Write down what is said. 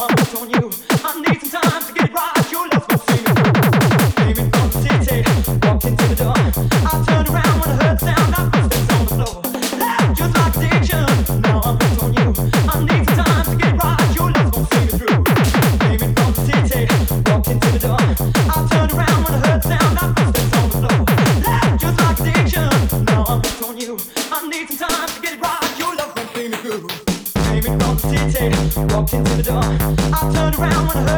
on you. I need some time to get right.